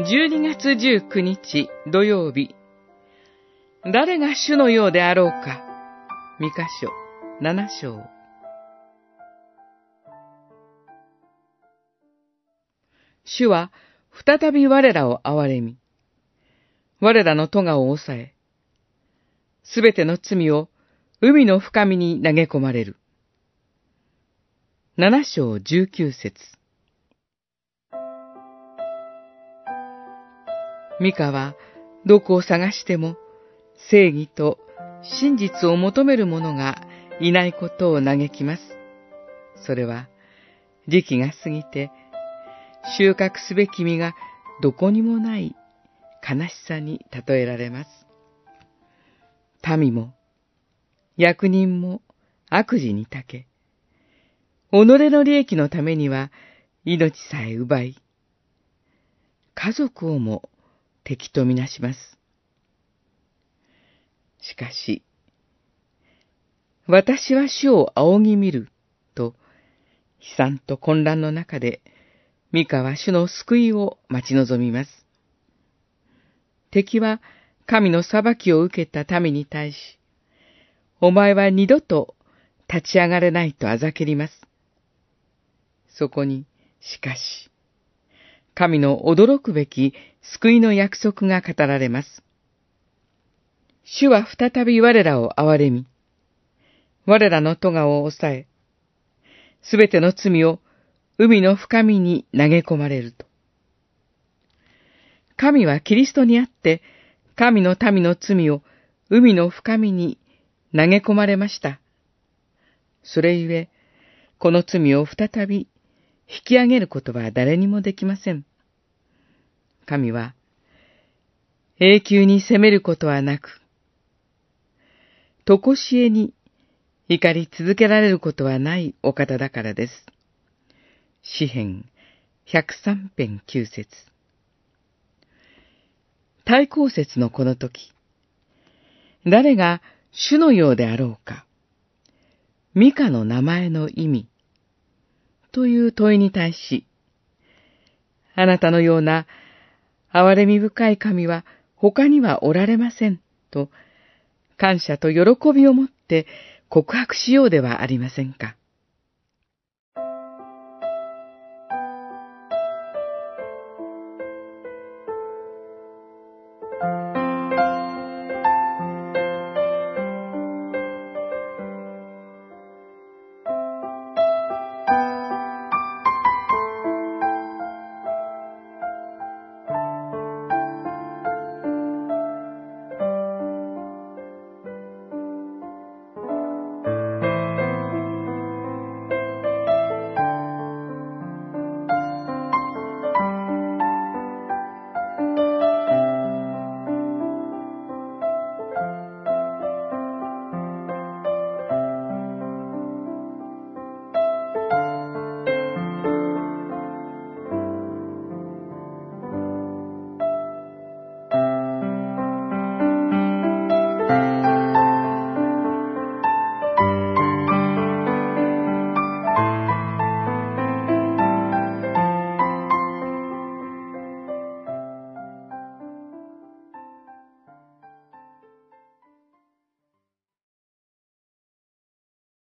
12月19日土曜日。誰が主のようであろうか。三箇所、七章。主は再び我らを憐れみ、我らの咎を抑え、すべての罪を海の深みに投げ込まれる。七章十九節ミカはどこを探しても正義と真実を求める者がいないことを嘆きます。それは時期が過ぎて収穫すべき実がどこにもない悲しさに例えられます。民も役人も悪事にたけ、己の利益のためには命さえ奪い、家族をも敵とみなします。しかし、私は主を仰ぎ見る、と、悲惨と混乱の中で、ミカは主の救いを待ち望みます。敵は神の裁きを受けた民に対し、お前は二度と立ち上がれないとあざけります。そこに、しかし、神の驚くべき救いの約束が語られます。主は再び我らを憐れみ、我らの咎を抑え、すべての罪を海の深みに投げ込まれると。神はキリストにあって、神の民の罪を海の深みに投げ込まれました。それゆえ、この罪を再び引き上げることは誰にもできません。神は、永久に責めることはなく、とこしえに怒り続けられることはないお方だからです。詩編103編9節対抗節のこの時、誰が主のようであろうか。ミカの名前の意味。という問いに対し、あなたのような憐れみ深い神は他にはおられません。と、感謝と喜びをもって告白しようではありませんか。